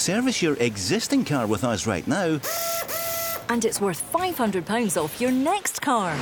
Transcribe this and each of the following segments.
Service your existing car with us right now. And it's worth £500 off your next car.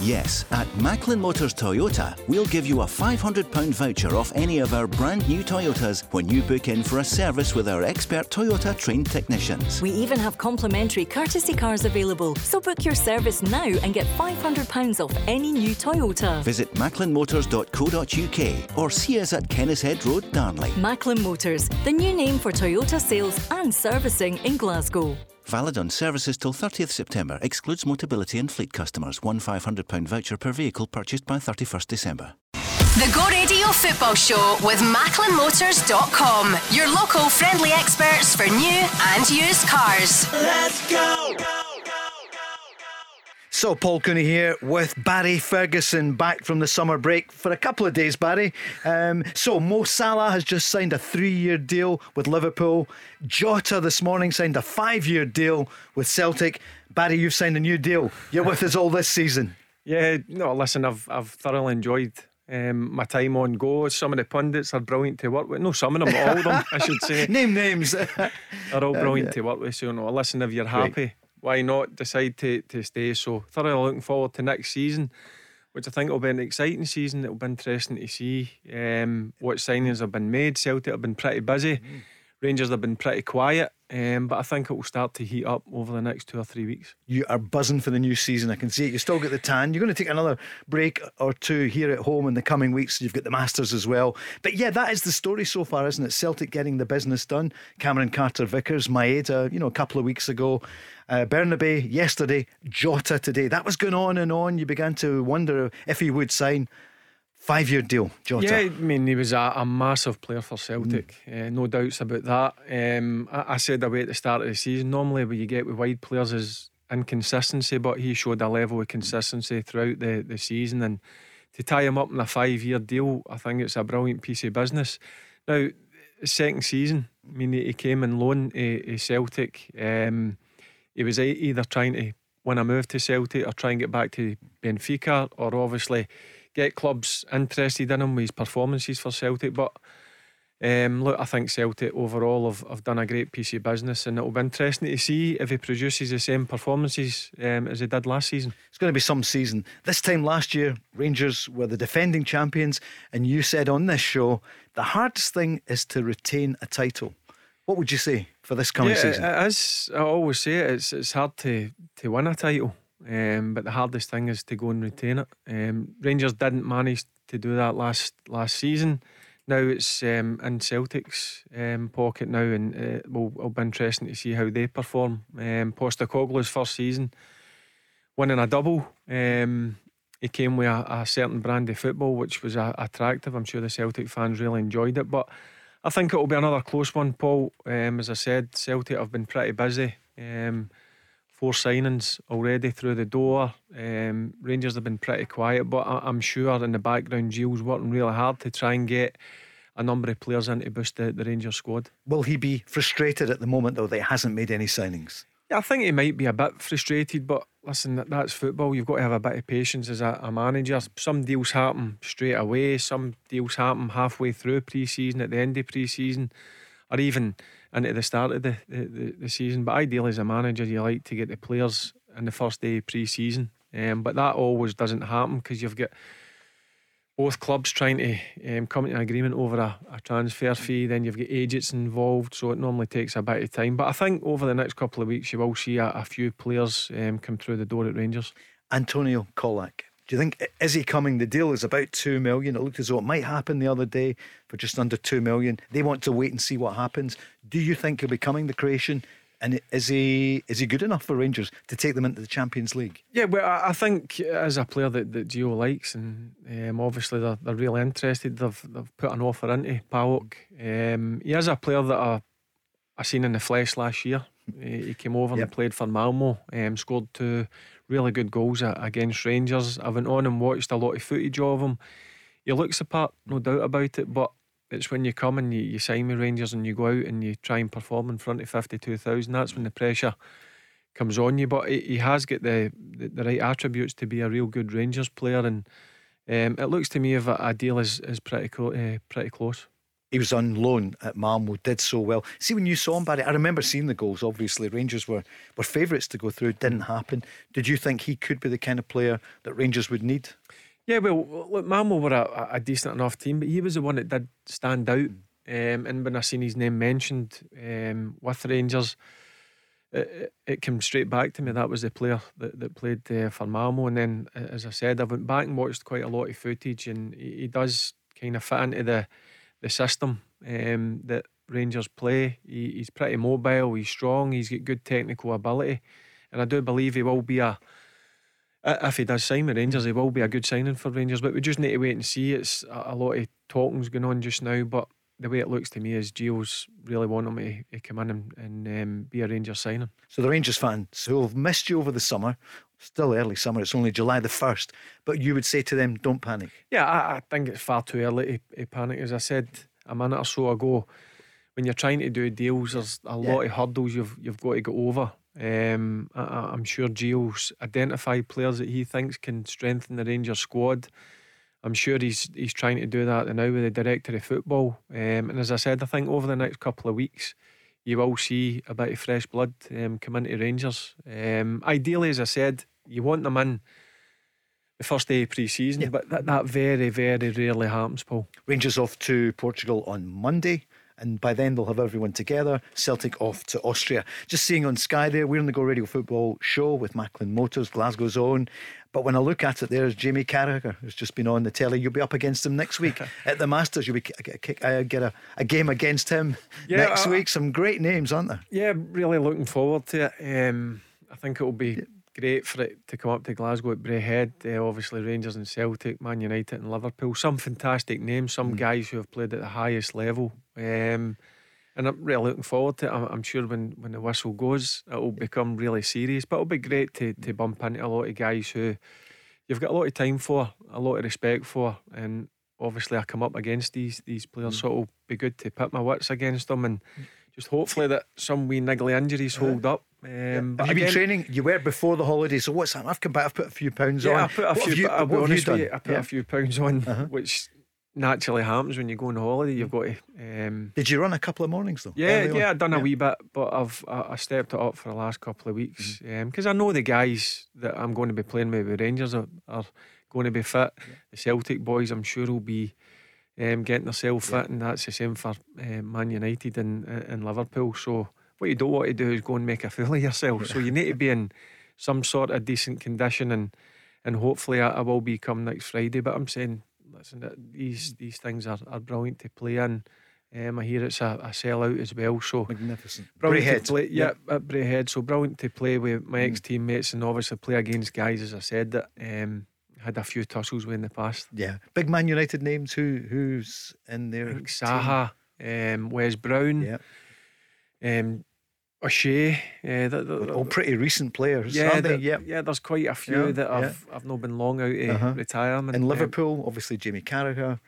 Yes, at Macklin Motors Toyota, we'll give you a £500 voucher off any of our brand new Toyotas when you book in for a service with our expert Toyota trained technicians. We even have complimentary courtesy cars available, so book your service now and get £500 off any new Toyota. Visit macklinmotors.co.uk or see us at Kennishead Road, Darnley. Macklin Motors, the new name for Toyota sales and servicing in Glasgow. Valid on services till 30th September. Excludes Motability and fleet customers. One £500 voucher per vehicle purchased by 31st December. The Go Radio Football Show with MacklinMotors.com. Your local friendly experts for new and used cars. Let's go! So, Paul Cooney here with Barry Ferguson back from the summer break for a couple of days, Barry. Um, so, Mo Salah has just signed a three year deal with Liverpool. Jota this morning signed a five year deal with Celtic. Barry, you've signed a new deal. You're with us all this season. Yeah, no, listen, I've, I've thoroughly enjoyed um, my time on Go. Some of the pundits are brilliant to work with. No, some of them, all of them, I should say. Name names. They're all brilliant uh, yeah. to work with. So, no, listen, if you're happy. Why not decide to, to stay? So thoroughly looking forward to next season, which I think will be an exciting season. It'll be interesting to see um, what signings have been made. Celtic have been pretty busy. Mm. Rangers have been pretty quiet, um, but I think it will start to heat up over the next two or three weeks. You are buzzing for the new season. I can see it. You still got the tan. You're going to take another break or two here at home in the coming weeks. You've got the Masters as well. But yeah, that is the story so far, isn't it? Celtic getting the business done. Cameron Carter Vickers, Maeda, you know, a couple of weeks ago. Uh, Bernabei yesterday, Jota today. That was going on and on. You began to wonder if he would sign. Five year deal, Jota. Yeah, I mean, he was a, a massive player for Celtic, mm. uh, no doubts about that. Um, I, I, said away at the start of the season, normally what you get with wide players is inconsistency, but he showed a level of consistency throughout the, the season. And to tie him up in a five year deal, I think it's a brilliant piece of business. Now, second season, I mean, he came in loan to, Celtic. Um, he was either trying to win a move to Celtic or try and get back to Benfica, or obviously get clubs interested in him with his performances for Celtic. But um, look, I think Celtic overall have, have done a great piece of business, and it'll be interesting to see if he produces the same performances um, as he did last season. It's going to be some season. This time last year, Rangers were the defending champions, and you said on this show the hardest thing is to retain a title. What would you say for this coming yeah, season? Is. I always say it, it's it's hard to to win a title, um, but the hardest thing is to go and retain it. Um, Rangers didn't manage to do that last last season. Now it's um, in Celtic's um, pocket now, and it uh, will, will be interesting to see how they perform. Um, Postecoglou's first season, winning a double. Um, he came with a, a, certain brand of football, which was uh, attractive. I'm sure the Celtic fans really enjoyed it, but I think it'll be another close one, Paul. Um, as I said, Celtic have been pretty busy. Um, four signings already through the door. Um, Rangers have been pretty quiet, but I- am sure in the background, Gio's working really hard to try and get a number of players in to boost the, the Rangers squad. Will he be frustrated at the moment, though, that he hasn't made any signings? Yeah, I think he might be a bit frustrated, but listen, that's football. You've got to have a bit of patience as a, a manager. Some deals happen straight away, some deals happen halfway through pre season, at the end of pre season, or even into the start of the, the, the, season. But ideally, as a manager, you like to get the players in the first day pre season. Um, but that always doesn't happen because you've got both clubs trying to um, come to an agreement over a, a, transfer fee. Then you've got agents involved, so it normally takes a bit of time. But I think over the next couple of weeks, you will see a, a few players um, come through the door at Rangers. Antonio Colak. Do you think is he coming? The deal is about two million. It looked as though it might happen the other day for just under two million. They want to wait and see what happens. Do you think he'll be coming the Croatian and is he is he good enough for Rangers to take them into the Champions League? Yeah, well, I think as a player that, that Gio likes, and um, obviously they're, they're really interested. They've they've put an offer into PAOK. Um, he is a player that I I seen in the flesh last year. He came over yep. and played for Malmo. Um, scored two really good goals against Rangers. I went on and watched a lot of footage of him. He looks the part, no doubt about it, but it's when you come and you, you sign with Rangers and you go out and you try and perform in front of 52,000, that's when the pressure comes on you. But he, he has got the, the, the, right attributes to be a real good Rangers player. And um, it looks to me if a, a deal is, is pretty, co- uh, pretty close. He was on loan at Malmo, did so well. See, when you saw him, Barry, I remember seeing the goals. Obviously, Rangers were, were favourites to go through. Didn't happen. Did you think he could be the kind of player that Rangers would need? Yeah, well, look, Malmo were a, a decent enough team, but he was the one that did stand out. Um, and when I seen his name mentioned um, with Rangers, it, it, came straight back to me. That was the player that, that played uh, for Malmo. And then, as I said, I went back and watched quite a lot of footage, and he, he does kind of fit into the the system um, that Rangers play. He, he's pretty mobile, he's strong, he's got good technical ability, and I do believe he will be a. If he does sign with Rangers, he will be a good signing for Rangers. But we just need to wait and see. It's a, lot of talking's going on just now, but the way it looks to me is Gio's really wanting me to, come in and, and um, be a Rangers signing. So the Rangers fans who have missed you over the summer, still early summer, it's only July the 1st, but you would say to them, don't panic. Yeah, I, I think it's far too early to, to, panic. As I said a minute or so ago, when you're trying to do deals, there's a yeah. lot of hurdles you've, you've got to get over. Um, I, am sure Gio's identified players that he thinks can strengthen the Rangers squad. I'm sure he's he's trying to do that now with the director of football. Um, and as I said, I think over the next couple of weeks, you will see a bit of fresh blood um, come into Rangers. Um, ideally, as I said, you want them in the first day of pre season, yeah. but that, that very, very rarely happens, Paul. Rangers off to Portugal on Monday and by then they'll have everyone together. Celtic off to Austria. Just seeing on Sky there, we're on the Go Radio Football show with Macklin Motors, Glasgow's own. But when I look at it, there's Jamie Carragher who's just been on the telly. You'll be up against him next week at the Masters. You'll be get a, get a, a game against him yeah, next uh, week. Some great names, aren't there? Yeah, really looking forward to it. Um, I think it will be. Yeah great for it to come up to Glasgow at Braehead. Uh, obviously, Rangers and Celtic, Man United and Liverpool. Some fantastic names, some mm. guys who have played at the highest level. Um, and I'm really looking forward to it. I'm, I'm, sure when, when the whistle goes, it'll become really serious. But it'll be great to, to bump into a lot of guys who you've got a lot of time for, a lot of respect for. And obviously, I come up against these these players, mm. so it'll be good to put my wits against them and just hopefully that some wee niggly injuries hold up. Um, yeah. Have you been training? You were before the holidays, so what's that? I've come back. I've put a few pounds yeah, on. I put a what few. You, I'll be honest with you. I put yeah. a few pounds on, uh-huh. which naturally happens when you go on holiday. You've got to. Um, Did you run a couple of mornings though? Yeah, yeah, I've done yeah. a wee bit, but I've I, I, stepped it up for the last couple of weeks because mm-hmm. um, I know the guys that I'm going to be playing with the Rangers are, are going to be fit. Yeah. The Celtic boys, I'm sure, will be um, getting themselves fit, and that's the same for uh, Man United and, and Liverpool. So what you don't want to do is go and make a fool of yourself. So you need to be in some sort of decent condition, and and hopefully I, I will be come next Friday. But I'm saying, listen, these these things are, are brilliant to play in. Um, I hear it's a, a sellout as well. So magnificent. Brilliant to play, yeah, yeah, at Braehead. So brilliant to play with my mm. ex teammates and obviously play against guys, as I said, that um, had a few tussles with in the past. Yeah, big Man United names. Who who's in there? Zaha, um, Wes Brown. Yeah. Um, O'Shea, uh, that, all pretty recent players, yeah, yeah, yeah. There's quite a few yeah, that I've yeah. I've not been long out of uh-huh. retirement. In Liverpool, um, obviously Jamie Carragher,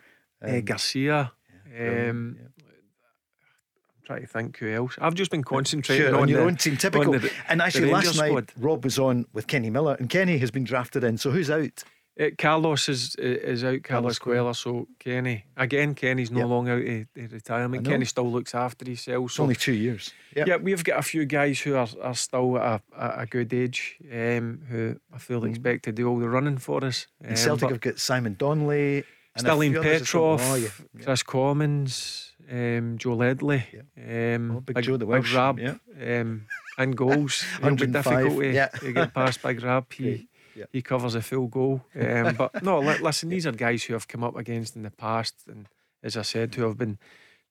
um, uh, Garcia. Um, I'm trying to think who else. I've just been concentrating sure, on, on, your the, own team. Typical. The, and actually, last night. Rob was on with Kenny Miller, and Kenny has been drafted in. So who's out? Uh, Carlos is is out, Carlos, Carlos So Kenny again, Kenny's no yep. long out of, retirement. Kenny still looks after himself. So only two years. Yep. Yeah, we've got a few guys who are, are still at a, a good age, um, who I feel mm. expect to do all the running for us. Um, Celtic have got Simon Donnelly, Stiliyan Petrov, oh, yeah. Kris Commons, um, Joe Ledley, yeah. um, oh, big, big, Joe the Welsh, big Rab, yeah. um, and goals. It'll be difficult to, yeah. to get past Big Rab. He, yeah. he covers a full goal. Um, but no, listen, these are guys who have come up against in the past, and as I said, who have been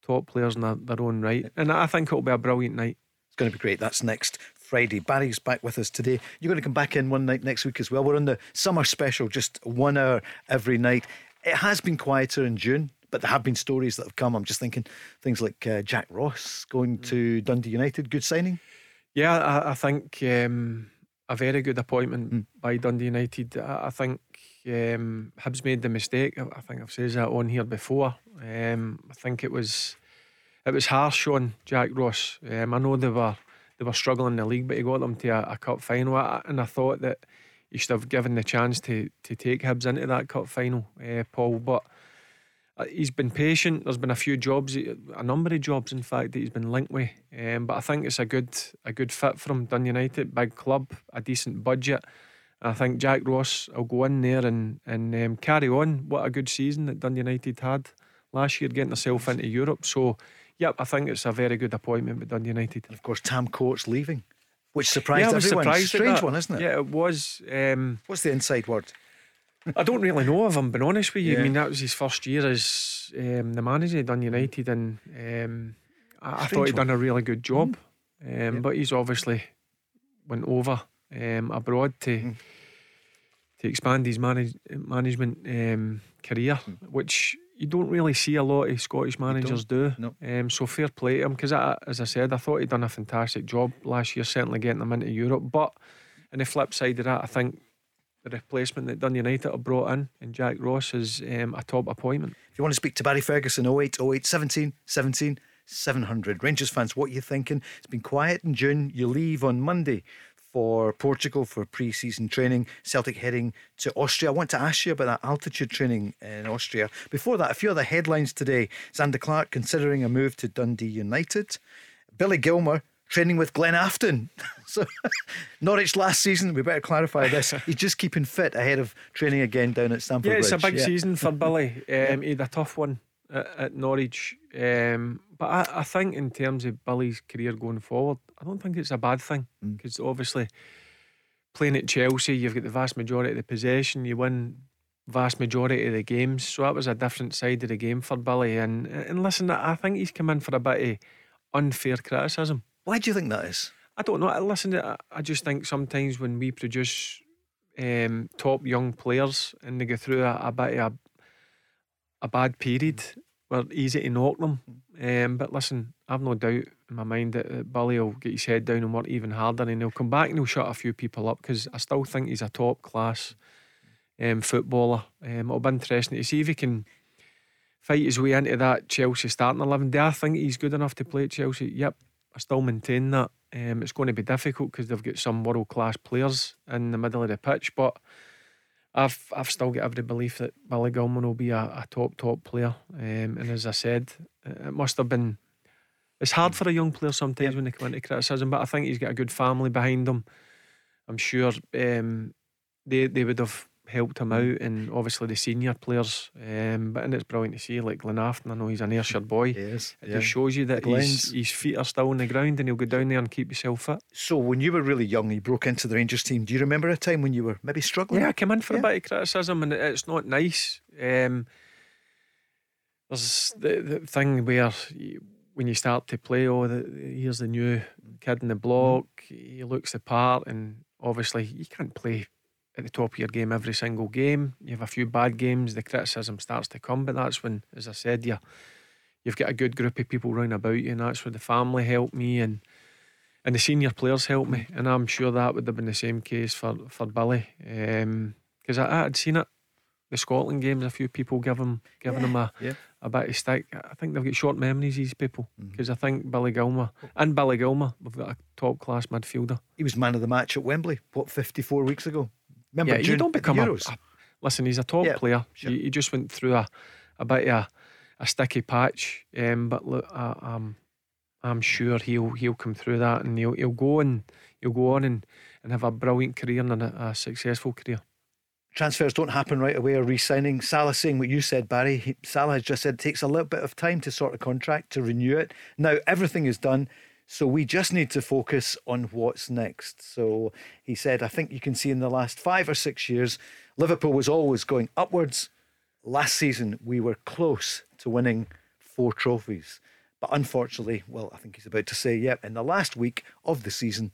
top players in their, their own right. And I think it'll be a brilliant night. It's going to be great. That's next Friday. Barry's back with us today. You're going to come back in one night next week as well. We're on the summer special, just one hour every night. It has been quieter in June, but there have been stories that have come. I'm just thinking things like uh, Jack Ross going mm. to Dundee United. Good signing. Yeah, I, I think. Um, a very good appointment mm. by Dundee United. I, I think um, Hibs made the mistake. I, I, think I've said that on here before. Um, I think it was it was harsh on Jack Ross. Um, I know they were they were struggling in the league, but he got them to a, a cup final, and I thought that he should have given the chance to to take Hibs into that cup final, uh, Paul. But he's been patient. There's been a few jobs, a number of jobs, in fact, that he's been linked with. Um, but I think it's a good a good fit for him. Dun United, big club, a decent budget. I think Jack Ross will go in there and and um, carry on. What a good season that Dun United had last year, getting herself into Europe. So, yep, I think it's a very good appointment with Dun United. And of course, Tam Courts leaving, which surprised yeah, everyone. Surprised Strange one, isn't it? Yeah, it was. Um, What's the inside word? I don't really know if I'm being honest with you. Yeah. I mean, that was his first year as um, the manager at Dun United, and um, I, I, thought he'd done a really good job. Mm. Um, yeah. But he's obviously went over um, abroad to mm. to expand his manage, management um, career, mm. which you don't really see a lot of Scottish managers do. No. Um, so fair play to him because, as I said, I thought he'd done a fantastic job last year, certainly getting them into Europe. But on the flip side of that, I think the replacement that Dun United have brought in and Jack Ross is um, a top appointment. If you want to speak to Barry Ferguson, 08 08 17 17 700. Rangers fans, what are you thinking? It's been quiet in June. You leave on Monday for Portugal for pre season training. Celtic heading to Austria. I want to ask you about that altitude training in Austria. Before that, a few other headlines today. Zander Clark considering a move to Dundee United. Billy Gilmour training with Glenafton. so, Norwich last season, we better clarify this. He's just keeping fit ahead of training again down at Stamford Yeah, it's Bridge. a big yeah. season for Billy. Um, he had a tough one at, at Norwich. Um, but I, I, think, in terms of Billy's career going forward, I don't think it's a bad thing because mm. obviously playing at Chelsea, you've got the vast majority of the possession, you win vast majority of the games. So that was a different side of the game for Billy. And and listen, I think he's come in for a bit of unfair criticism. Why do you think that is? I don't know. Listen, I just think sometimes when we produce um, top young players and they go through a, a bit of a, a bad period, we're easy to knock them. Um, but listen, I've no doubt in my mind that, that will get his head down and work even harder and he'll come back and he'll shut a few people up because I still think he's a top class um, footballer. Um, it'll be interesting to see if he can fight his way into that Chelsea starting 11. Do I think he's good enough to play at Chelsea? Yep, I still maintain that. Um, it's going to be difficult because they've got some world class players in the middle of the pitch, but I've I've still got every belief that Billy Gilmour will be a, a top top player. Um, and as I said, it must have been. It's hard for a young player sometimes when they come into criticism, but I think he's got a good family behind him. I'm sure um, they they would have helped him out, and obviously the senior players. Um, but and it's brilliant to see, like Glenafton. I know he's an Ayrshire boy. Yes, it yeah. just shows you that his, his feet are still on the ground, and he'll go down there and keep himself fit. So when you were really young, you broke into the Rangers team. Do you remember a time when you were maybe struggling? Yeah, I came in for yeah. a bit of criticism, and it's not nice. Um, there's the, the thing where. You, when you start to play, oh, the, here's the new kid in the block. Mm. He looks the part, and obviously you can't play at the top of your game every single game. You have a few bad games, the criticism starts to come, but that's when, as I said, you you've got a good group of people round about you, and that's where the family helped me and and the senior players helped me, and I'm sure that would have been the same case for for Billy, because um, I, I had seen it. The Scotland games, a few people give him giving yeah, him a yeah. a bit of stick. I think they've got short memories. These people, because mm. I think Billy Gilmour and Billy Gilmour, we've got a top class midfielder. He was man of the match at Wembley. What 54 weeks ago? Remember, yeah, June, you don't become a, a, Listen, he's a top yeah, player. Sure. He, he, just went through a, a bit of a, a sticky patch. Um, but look, I, I'm, I'm sure he'll he'll come through that and he'll he'll go and he'll go on and, and have a brilliant career and a, a successful career. Transfers don't happen right away or re-signing. Salah saying what you said, Barry. He, Salah has just said it takes a little bit of time to sort a contract to renew it. Now everything is done. So we just need to focus on what's next. So he said, I think you can see in the last five or six years, Liverpool was always going upwards. Last season, we were close to winning four trophies. But unfortunately, well, I think he's about to say, yeah, in the last week of the season,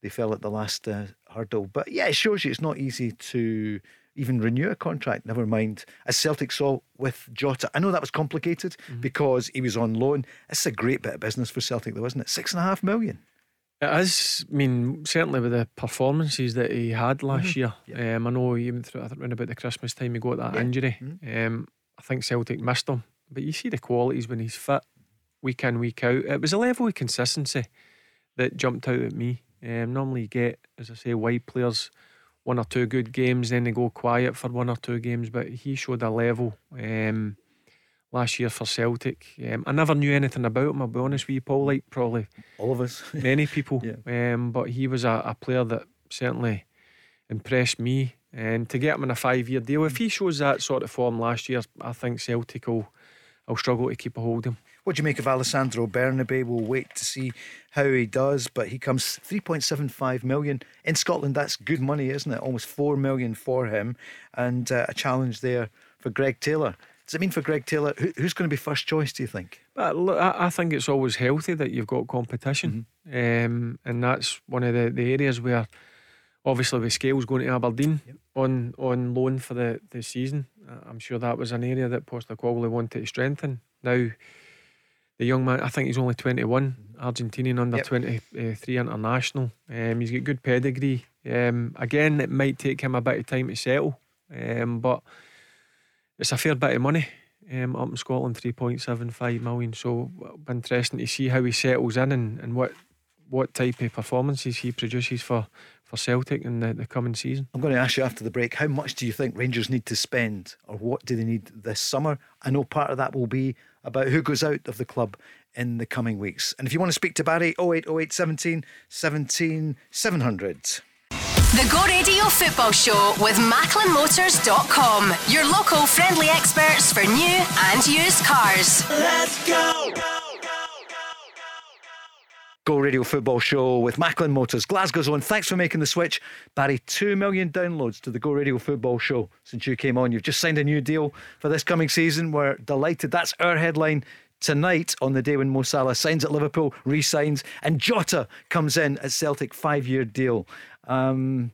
they fell at the last uh, hurdle. But yeah, it shows you it's not easy to even renew a contract, never mind. As Celtic saw with Jota, I know that was complicated mm-hmm. because he was on loan. It's a great bit of business for Celtic, though, isn't it? Six and a half million. It is. I mean, certainly with the performances that he had last mm-hmm. year. Yeah. Um, I know he went through, I think, around about the Christmas time, he got that yeah. injury. Mm-hmm. Um, I think Celtic missed him. But you see the qualities when he's fit, week in, week out. It was a level of consistency that jumped out at me. Um, normally, you get, as I say, wide players one or two good games, then they go quiet for one or two games. But he showed a level um, last year for Celtic. Um, I never knew anything about him. I'll be honest with you, Paul. Like probably all of us, many people. yeah. um, but he was a, a, player that certainly impressed me. And to get him in a five-year deal, if he shows that sort of form last year, I think Celtic will, will struggle to keep a hold of him. What do you make of Alessandro Bernabei? We'll wait to see how he does, but he comes 3.75 million in Scotland. That's good money, isn't it? Almost 4 million for him, and uh, a challenge there for Greg Taylor. Does it mean for Greg Taylor, who, who's going to be first choice? Do you think? But look, I, I think it's always healthy that you've got competition, mm-hmm. um, and that's one of the, the areas where, obviously, the Scales going to Aberdeen yep. on on loan for the, the season. I'm sure that was an area that Postecoglou wanted to strengthen. Now the young man, I think he's only 21, Argentinian under yep. 23 international. Um, he's got good pedigree. Um, again, it might take him a bit of time to settle, um, but it's a fair bit of money um, up in Scotland, 3.75 million. So it'll be interesting to see how he settles in and, and what what type of performances he produces for, for Celtic in the, the coming season. I'm going to ask you after the break how much do you think Rangers need to spend or what do they need this summer? I know part of that will be about who goes out of the club in the coming weeks. And if you want to speak to Barry, 0808 17 17 700. The Go Radio Football Show with MacklinMotors.com. Your local friendly experts for new and used cars. Let's go! Go Radio Football Show with Macklin Motors. Glasgow's on. Thanks for making the switch. Barry, 2 million downloads to the Go Radio Football Show since you came on. You've just signed a new deal for this coming season. We're delighted. That's our headline tonight on the day when Mo Salah signs at Liverpool, re signs, and Jota comes in at Celtic, five year deal. Um,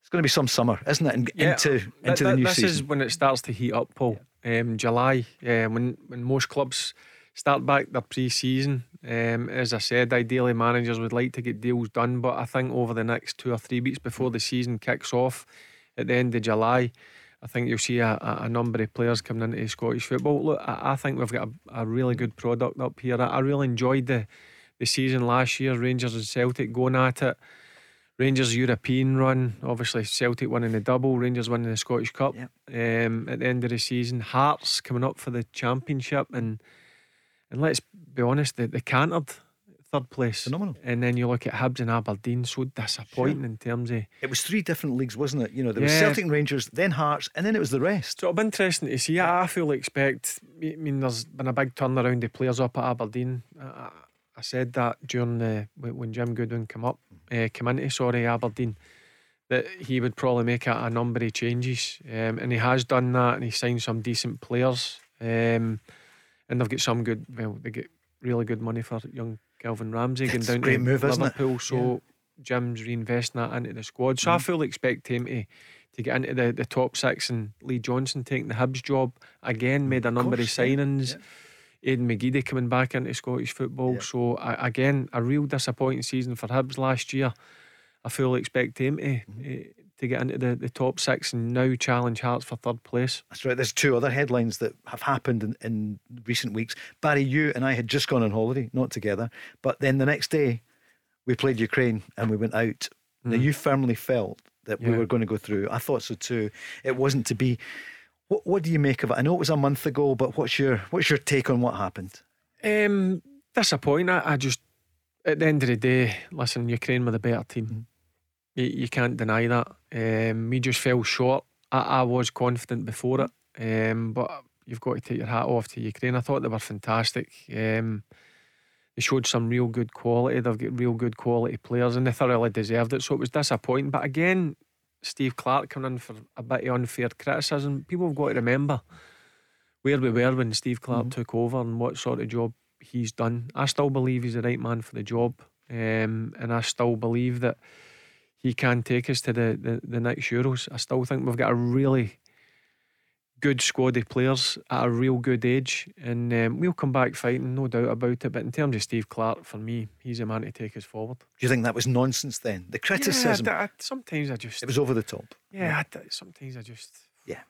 it's going to be some summer, isn't it? yeah, into into the new this season. This is when it starts to heat up, Paul. Um, July, uh, when, when most clubs start back their pre-season. Um, as I said, ideally managers would like to get deals done, but I think over the next two or three weeks before the season kicks off at the end of July, I think you'll see a, a number of players coming into Scottish football. Look, I, I think we've got a, a, really good product up here. I, I really enjoyed the the season last year, Rangers and Celtic going at it. Rangers European run, obviously Celtic winning the double, Rangers winning the Scottish Cup yep. um, at the end of the season. Hearts coming up for the Championship and and let's be honest, they, they cantered third place. Phenomenal. And then you look at Hibs and Aberdeen, so disappointing sure. in terms of. It was three different leagues, wasn't it? You know, there was Celtic Rangers, then Hearts, and then it was the rest. So it'll be interesting to see. I fully expect. I mean, there's been a big turnaround the players up at Aberdeen. I, I said that during the when Jim Goodwin came up, uh, came into sorry Aberdeen, that he would probably make a, a number of changes, um, and he has done that, and he signed some decent players. Um, and they've got some good. Well, they get really good money for young Calvin Ramsay going down to move, Liverpool. So yeah. Jim's reinvesting that into the squad. So mm. I fully expect him to to get into the, the top six and Lee Johnson taking the Hibs job again. Made a of number course, of signings. Yeah. Aiden McGeady coming back into Scottish football. Yeah. So I, again, a real disappointing season for Hibs last year. I fully expect him to mm to get into the, the top six and now challenge Hearts for third place. That's right. There's two other headlines that have happened in, in recent weeks. Barry, you and I had just gone on holiday, not together, but then the next day we played Ukraine and we went out. Mm. Now, you firmly felt that yeah. we were going to go through. I thought so too. It wasn't to be. What, what do you make of it? I know it was a month ago, but what's your what's your take on what happened? Um, disappointing. I, I just at the end of the day, listen, Ukraine were the better team. Mm. You, you can't deny that. Um, we just fell short. I, I was confident before it, um, but you've got to take your hat off to Ukraine. I thought they were fantastic. Um, they showed some real good quality. They've got real good quality players, and they thoroughly deserved it. So it was disappointing. But again, Steve Clarke coming in for a bit of unfair criticism. People have got to remember where we were when Steve Clarke mm took over and what sort of job he's done. I still believe he's the right man for the job, um, and I still believe that he can take us to the, the, the next Euros. I still think we've got a really good squad of players at a real good age, and um, we'll come back fighting, no doubt about it. But in terms of Steve Clarke, for me, he's a man to take us forward. Do you think that was nonsense then? The criticism. Yeah, I, I, sometimes I just. It was over the top. Yeah, I, sometimes I just. Yeah.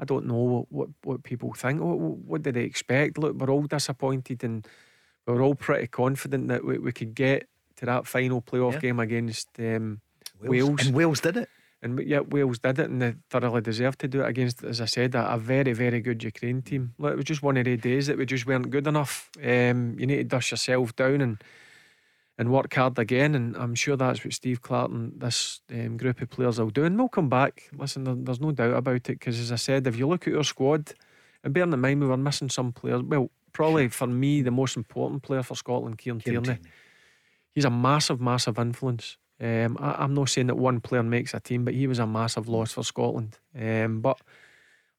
I don't know what, what, what people think. What, what did they expect? Look, we're all disappointed and we're all pretty confident that we, we could get to that final playoff yeah. game against um, Wales. And Wales did it. And yet Wales did it and they thoroughly deserved to do it against, as I said, a, a very, very good Ukraine team. Look, it was just one of the days that we just weren't good enough. Um, you need to dust yourself down and and work hard again. And I'm sure that's what Steve Clarke and this um, group of players will do. And we'll come back. Listen, there, there's no doubt about it because, as I said, if you look at your squad, and bearing in mind we were missing some players, well, probably for me, the most important player for Scotland, Kieran, Kieran Tierney. Tierney. He's a massive, massive influence. Um, I, am not saying that one player makes a team, but he was a massive loss for Scotland. Um, but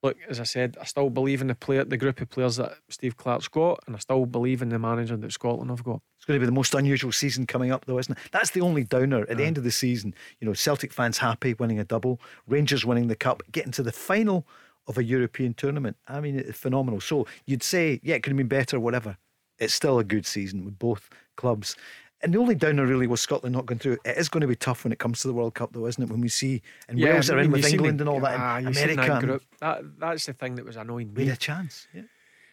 look, as I said, I still believe in the player, the group of players that Steve Clarke's got, and I still believe in the manager that Scotland have got. It's going to be the most unusual season coming up, though, isn't it? That's the only downer. At the end of the season, you know, Celtic fans happy winning a double, Rangers winning the cup, getting to the final of a European tournament. I mean, it's phenomenal. So you'd say, yeah, it could have been better, whatever. It's still a good season with both clubs. And the only downer really was Scotland not going through. It is going to be tough when it comes to the World Cup, though, isn't it? When we see and yeah, Wales are in with England the, and all that, ah, America. That, group, that, that's the thing that was annoying me. We had a chance. Yeah.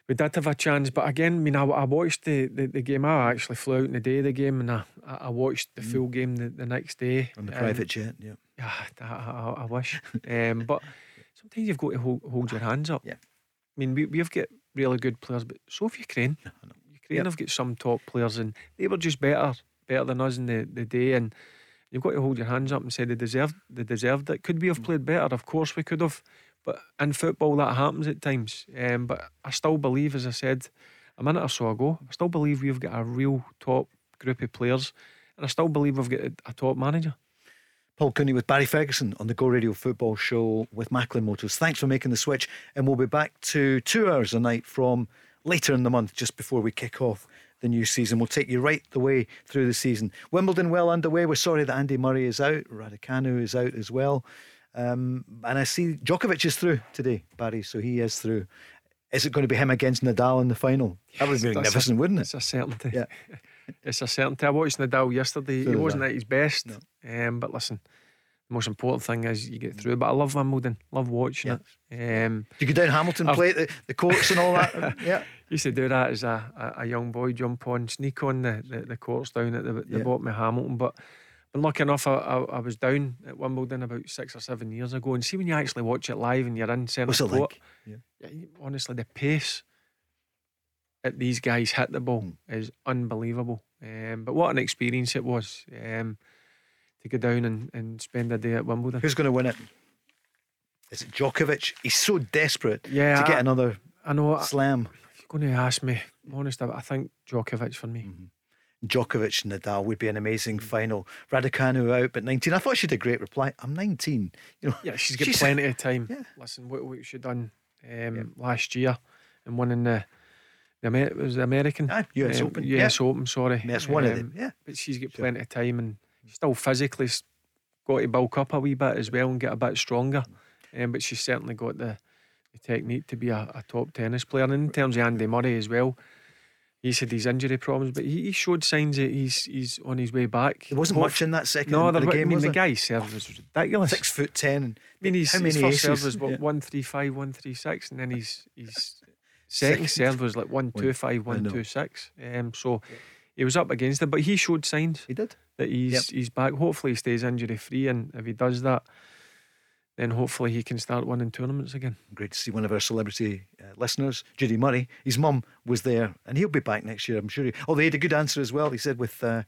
We did have a chance, but again, I mean, I, I watched the, the, the, game. I actually flew out in the day of the game, and I, I watched the mm. full game the, the next day on the private jet. Yeah, yeah, I, I, I wish. um, but sometimes you've got to hold, hold your hands up. Yeah, I mean, we we've got really good players, but so have Ukraine. Ukraine yep. have got some top players, and they were just better better than us in the, the day and you've got to hold your hands up and say they deserved they deserved it. Could we have played better? Of course we could have. But in football that happens at times. Um, but I still believe, as I said a minute or so ago, I still believe we've got a real top group of players and I still believe we've got a top manager. Paul Cooney with Barry Ferguson on the Go Radio Football Show with Macklin Motors. Thanks for making the switch, and we'll be back to two hours a night from later in the month, just before we kick off the new season. We'll take you right the way through the season. Wimbledon well underway. We're sorry that Andy Murray is out. Raducanu is out as well. Um, and I see Djokovic is through today, Barry, so he is through. Is it going to be him against Nadal in the final? That would be magnificent, a, wouldn't it? It's a certainty. Yeah. it's a certainty. I watched Nadal yesterday. So he wasn't at his best. No. Um, but listen, the most important thing is you get through. But I love Wimbledon, love watching yeah. it. Um, you go down Hamilton, I've, play the, the courts and all that. yeah. Used to do that as a, a, a, young boy, jump on, sneak on the, the, the courts down at the, the yeah. bottom of Hamilton. But been lucky enough, I, I, I, was down at Wimbledon about six or seven years ago. And see, when you actually watch it live and you're in centre What's court, like? Yeah. yeah. honestly, the pace that these guys hit the ball mm. is unbelievable. Um, but what an experience it was. Um, to go down and, and spend a day at Wimbledon. Who's going to win it? Is it Djokovic? He's so desperate yeah, to get another I know, slam. If you're going to ask me, honest, I think Djokovic for me. Mm-hmm. Djokovic Nadal would be an amazing final. Raducanu out, but 19. I thought she did a great reply. I'm 19. You know, yeah, she's got she's, plenty of time. Yeah. Listen, what, what she done um, yeah. last year and winning the the Amer- was the American ah, US um, Open. US yeah. Open, sorry. That's one um, of them. Yeah, but she's got plenty of time and still physically got to bulk up a wee bit as well and get a bit stronger. Um, but she's certainly got the, the technique to be a, a, top tennis player. And in terms of Andy Murray as well, he's had these injury problems, but he, he showed signs that he's he's on his way back. There wasn't much in that second no, the game. I mean, the guy's serve was ridiculous. Six foot ten. I mean, his, how many his first serve was what, yeah. one three five, one three six, and then he's his second, second serve was like one two five, one two six. Um, so. Yeah he was up against it, but he showed signs. He did that he's yep. he's back. Hopefully, he stays injury free, and if he does that, then hopefully he can start winning tournaments again. Great to see one of our celebrity uh, listeners, Judy Murray. His mum was there, and he'll be back next year. I'm sure. He, oh, they had a good answer as well. He said with, uh,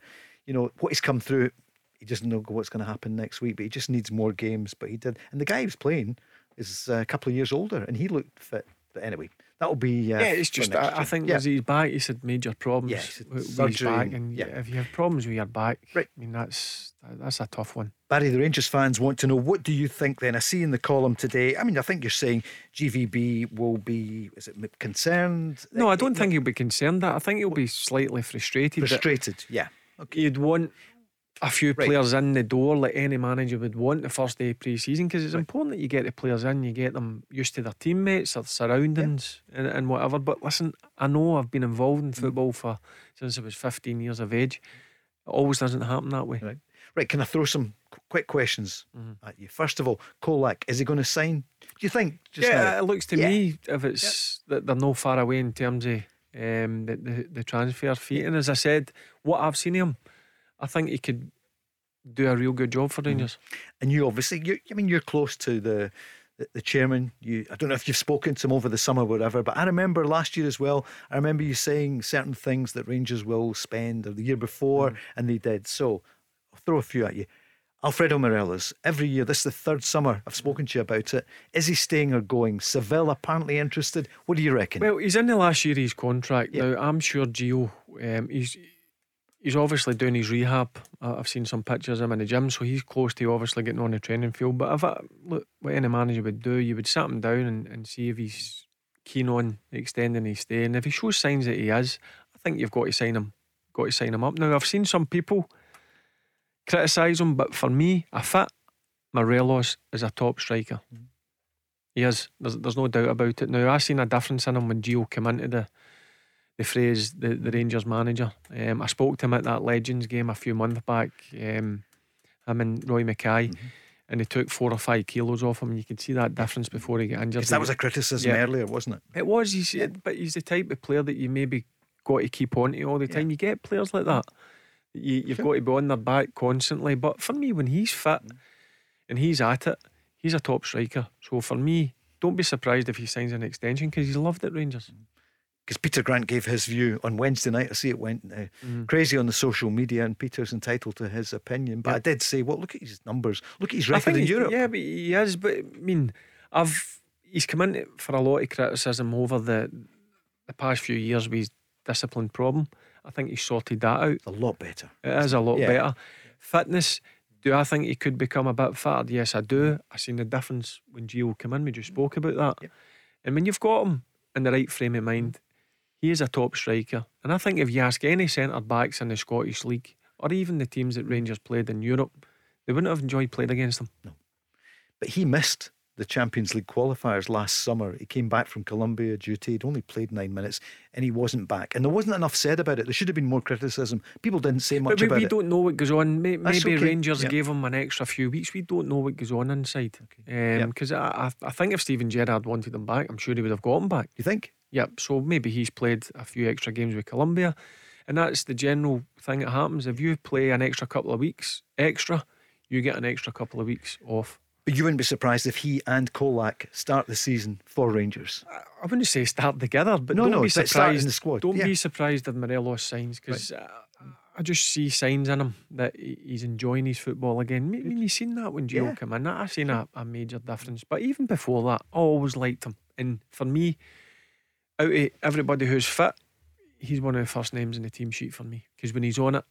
you know, what he's come through. He doesn't know what's going to happen next week, but he just needs more games. But he did, and the guy he was playing is uh, a couple of years older, and he looked fit. But anyway, that'll be. Uh, yeah, it's just. I, I, think yeah. as he's back, he said major problems. Yeah, with his back, and yeah. if you have problems with your back, right. I mean that's that's a tough one. Barry, the Rangers fans want to know what do you think? Then I see in the column today. I mean, I think you're saying GVB will be. Is it concerned? No, I don't think he'll be concerned. That I think he'll be slightly frustrated. Frustrated, yeah. Okay. You'd want a few right. players in the door like any manager would want the first day of pre-season because it's right. important that you get the players in, you get them used to their teammates, their surroundings, and, and, whatever. But listen, I know I've been involved in mm. football for since I was 15 years of age. It always doesn't happen that way. Right. Right. Can I throw some quick questions mm-hmm. at you? First of all, Colak, is he going to sign? Do you think? yeah, now? it looks to yeah. me if it's yeah. that they're no far away in terms of um, the, the the transfer fee. And as I said, what I've seen him I think he could do a real good job for Rangers. Mm. And you obviously, you, I mean, you're close to the, the, the chairman. You, I don't know if you've spoken to him over the summer, or whatever. But I remember last year as well. I remember you saying certain things that Rangers will spend, or the year before, mm. and they did. So I'll throw a few at you. Alfredo Morelos, every year, this is the third summer I've spoken to you about it. Is he staying or going? Seville apparently interested. What do you reckon? Well, he's in the last year of his contract. Now, I'm sure Gio, um, he's he's obviously doing his rehab. I've seen some pictures of him in the gym, so he's close to obviously getting on the training field. But if I, look, what any manager would do, you would sit him down and, and see if he's keen on extending his stay. And if he shows signs that he is, I think you've got to sign him. Got to sign him up. Now, I've seen some people criticise him, but for me, a fit Morelos is a top striker. Mm. He is. There's, there's no doubt about it. Now, I've seen a difference in him when Gio came into the the phrase the, the Rangers manager. Um, I spoke to him at that Legends game a few months back. Um, him and Roy Makaay. Mm-hmm. And he took four or five kilos off him. And you could see that difference before he got injured. That was a criticism yeah. earlier, wasn't it? It was. He's, yeah. But he's the type of player that you maybe got to keep on to all the time. Yeah. You get players like that. You, have sure. got to be on their back constantly. But for me, when he's fit mm. and he's at it, he's a top striker. So for me, don't be surprised if he signs an extension because he's loved at Rangers. Because Peter Grant gave his view on Wednesday night. I see it went uh, mm. crazy on the social media, and Peter's entitled to his opinion. But I did say, well, look at his numbers, look at his record in Europe. Yeah, but he has. But I mean, I've he's come in for a lot of criticism over the the past few years with his discipline problem. I think he's sorted that out. a lot better. It is a lot yeah. better. Fitness. Do I think he could become a bit fatter? Yes, I do. I seen the difference when Gio came in. We just spoke about that. Yeah. And when you've got him in the right frame of mind, he is a top striker. And I think if you ask any centre backs in the Scottish League or even the teams that Rangers played in Europe, they wouldn't have enjoyed playing against him. No. But he missed the Champions League qualifiers last summer. He came back from Colombia duty. He'd only played nine minutes and he wasn't back. And there wasn't enough said about it. There should have been more criticism. People didn't say much but we, about we it. We don't know what goes on. Maybe okay. Rangers gave him an extra few weeks. We don't know what goes on inside. Because okay. um, I, I think if Steven Gerrard wanted him back, I'm sure he would have got him back. You think? Yep. So maybe he's played a few extra games with Colombia. And that's the general thing that happens. If you play an extra couple of weeks extra, you get an extra couple of weeks off. But you wouldn't be surprised if he and Colak start the season for Rangers. I wouldn't say start together, but no, don't no, be surprised. In the squad. Don't yeah. be surprised if Morelos signs because right. uh, I just see signs in him that he's enjoying his football again. I mean, you've seen that when Gio yeah. came in. I've seen a, a, major difference. But even before that, I always liked him. And for me, out of everybody who's fit, he's one of the first names in the team sheet for me because when he's on it,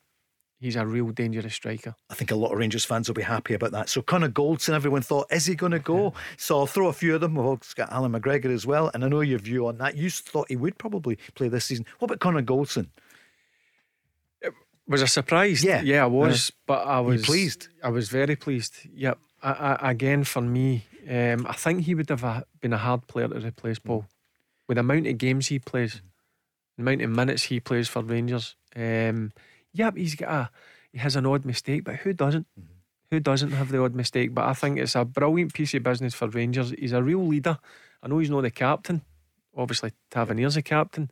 He's a real dangerous striker. I think a lot of Rangers fans will be happy about that. So Connor Goldson, everyone thought, is he going to go? Yeah. So I'll throw a few of them. We've also got Allan McGregor as well. And I know your view on that. You thought he would probably play this season. What about Connor Goldson? It was a surprise. Yeah, yeah, I was, uh, but I was pleased. I was very pleased. Yep. I, I, again, for me, um, I think he would have a, been a hard player to replace Paul with the amount of games he plays, the amount of minutes he plays for Rangers. Um, yeah, he's got a he has an odd mistake, but who doesn't? Mm-hmm. Who doesn't have the odd mistake? But I think it's a brilliant piece of business for Rangers. He's a real leader. I know he's not the captain. Obviously, Tavernier's a captain,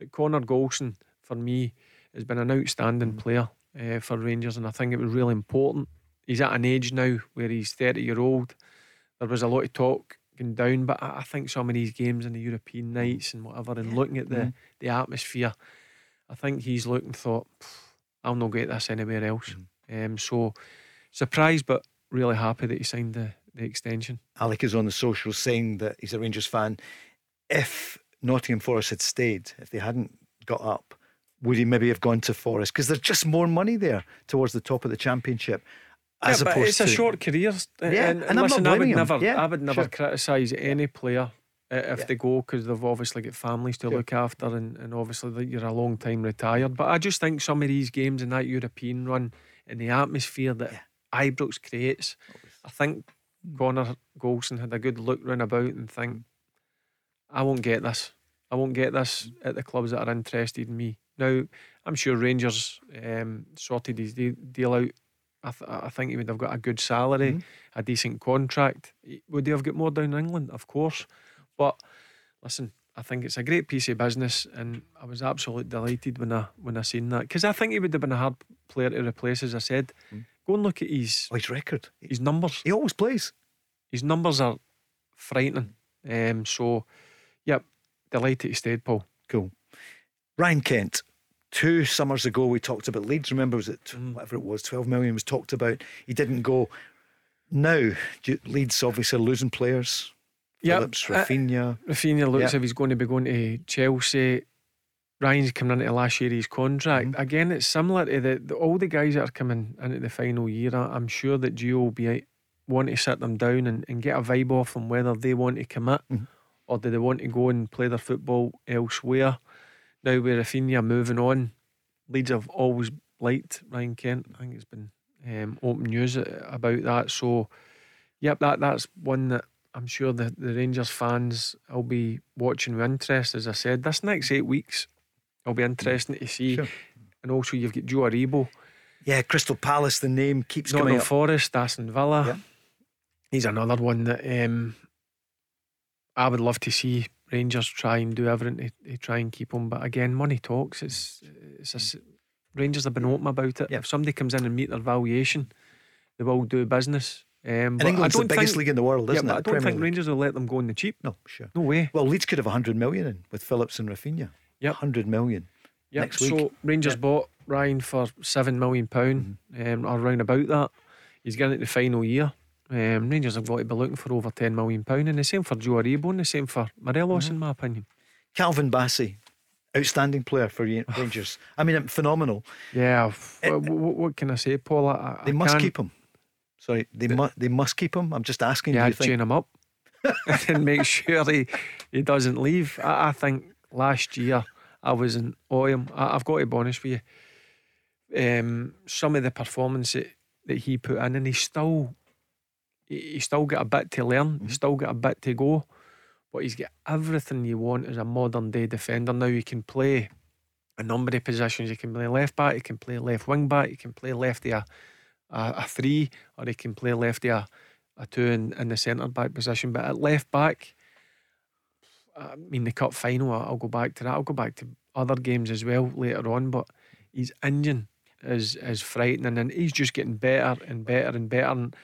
but Connor Goldson for me has been an outstanding mm-hmm. player uh, for Rangers, and I think it was really important. He's at an age now where he's thirty year old. There was a lot of talk down, but I, I think some of these games in the European mm-hmm. nights and whatever, and looking at the mm-hmm. the atmosphere, I think he's looking thought. I'll not get this anywhere else. Mm-hmm. Um, so surprised, but really happy that he signed the, the extension. Alec is on the social saying that he's a Rangers fan. If Nottingham Forest had stayed, if they hadn't got up, would he maybe have gone to Forest? Because there's just more money there towards the top of the championship. As yeah, opposed it's to, a short career. Uh, yeah, and, and, listen, I would never, yeah, I would never sure. criticise any player uh, if yeah. they go because they've obviously got families to look after and, and obviously you're a long time retired. But I just think some of these games in that European run and the atmosphere that yeah. Ibrox creates, I think Connor Goldson had a good look round about and think, mm. I won't get this. I won't get this mm. at the clubs that are interested in me. Now, I'm sure Rangers um, sorted his deal out. I, th- I, think he would have got a good salary, mm-hmm. a decent contract. Would he have got more down in England? Of course. But listen, I think it's a great piece of business, and I was absolutely delighted when I when I seen that because I think he would have been a hard player to replace. As I said, mm. go and look at his Oh, his record. his numbers. He always plays. His numbers are frightening. Um, so, yep, delighted he stayed, Paul. Cool. Ryan Kent. Two summers ago, we talked about Leeds. Remember, was it Mm. whatever it was? Twelve million was talked about. He didn't go. Now Leeds obviously are losing players. Yeah, Phillips, Uh, Raphinha. Raphinha looks as if he's going to be going to Chelsea. Ryan's coming into the last year of his contract. Mm-hmm. Again, it's similar to the, the all the guys that are coming into the final year. I- I'm sure that Gio will be want to sit them down and, and get a vibe off them whether they want to commit Mhm. or do they want to go and play their football elsewhere. Now with Raphinha moving on, Leeds have always liked Ryan Kent. I think it's been um, open news about that. So, yep, that that's one that I'm sure the, the Rangers fans will be watching with interest. As I said, this next eight weeks will be interesting to see. Sure. And also, you've got Joe Aribo, Yeah, Crystal Palace. The name keeps coming Nottingham up. Forest, Aston Villa. Yeah. He's another one that um, I would love to see Rangers try and do everything to, to try and keep him. But again, money talks. It's, it's a s Rangers have been open about it. Yeah. If somebody comes in and meet their valuation, they will do business. Um, And I England's the biggest think, league in the world, isn't but it? I don't Premier think League. Rangers will let them go on the cheap. No, sure. No way. Well, Leeds could have 100 million in with Phillips and Raphinha. Yep. 100 million. Yep. next week. So Rangers Yeah. Mm-hmm. bought Ryan for seven million pound, um, or around about that. He's getting it the final year. Um, Rangers have got to be looking for over ten million pound, and the same for Joe Aribo, and the same for Morelos, Mm-hmm. in my opinion. Calvin Bassey, outstanding player for Ra- Rangers. I mean, phenomenal. Yeah. Eh, what, what can I say, Paul? I, They I must can't- keep him. Sorry, they must. They must keep him. I'm just asking. Yeah, you I'd think? chain him up and make sure he, he doesn't leave. I, I think last year I was in awe. I, I've got to be honest with you. Um, some of the performance that, that he put in, and he still he, he still got a bit to learn. He's mm-hmm. still got a bit to go, but he's got everything you want as a modern day defender. Now he can play a number of positions. He can play left back. He can play left wing back. He can play lefty a, a, a three, or he can play lefty a, a two in, in the centre back position. But at left back, I mean the cup final. I'll go back to that. I'll go back to other games as well later on. But his engine is is frightening, and he's just getting better and better and better. And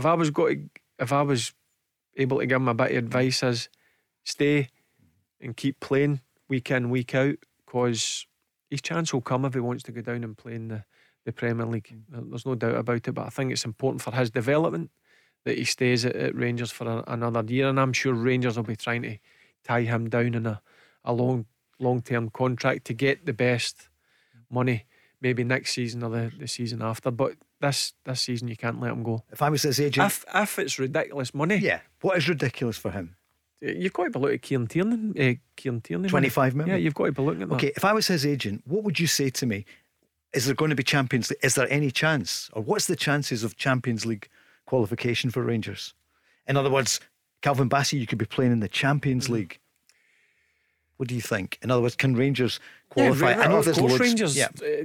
if I was got to, if I was able to give him a bit of advice, is stay and keep playing week in week out because his chance will come if he wants to go down and play in the, the Premier League. Mm. There- There's no doubt about it. But I think it's important for his development that he stays at, at Rangers for a, another year, and I'm sure Rangers will be trying to tie him down in a, a long long term contract to get the best money, maybe next season or the, the season after. But this this season you can't let him go. If I was his agent, If if it's ridiculous money, yeah. What is ridiculous for him? you've got to be looking at Kieran Tierney. Uh, Kieran Tierney, 25 million? Yeah, you've got to be looking at that. Okay, if I was his agent, what would you say to me? Is there going to be Champions League? Is there any chance? Or what's the chances of Champions League qualification for Rangers? In other words, Calvin Bassey, you could be playing in the Champions Mm-hmm. League. What do you think? In other words, can Rangers qualify? Ra- I know of there's course loads- Rangers. Yeah. uh,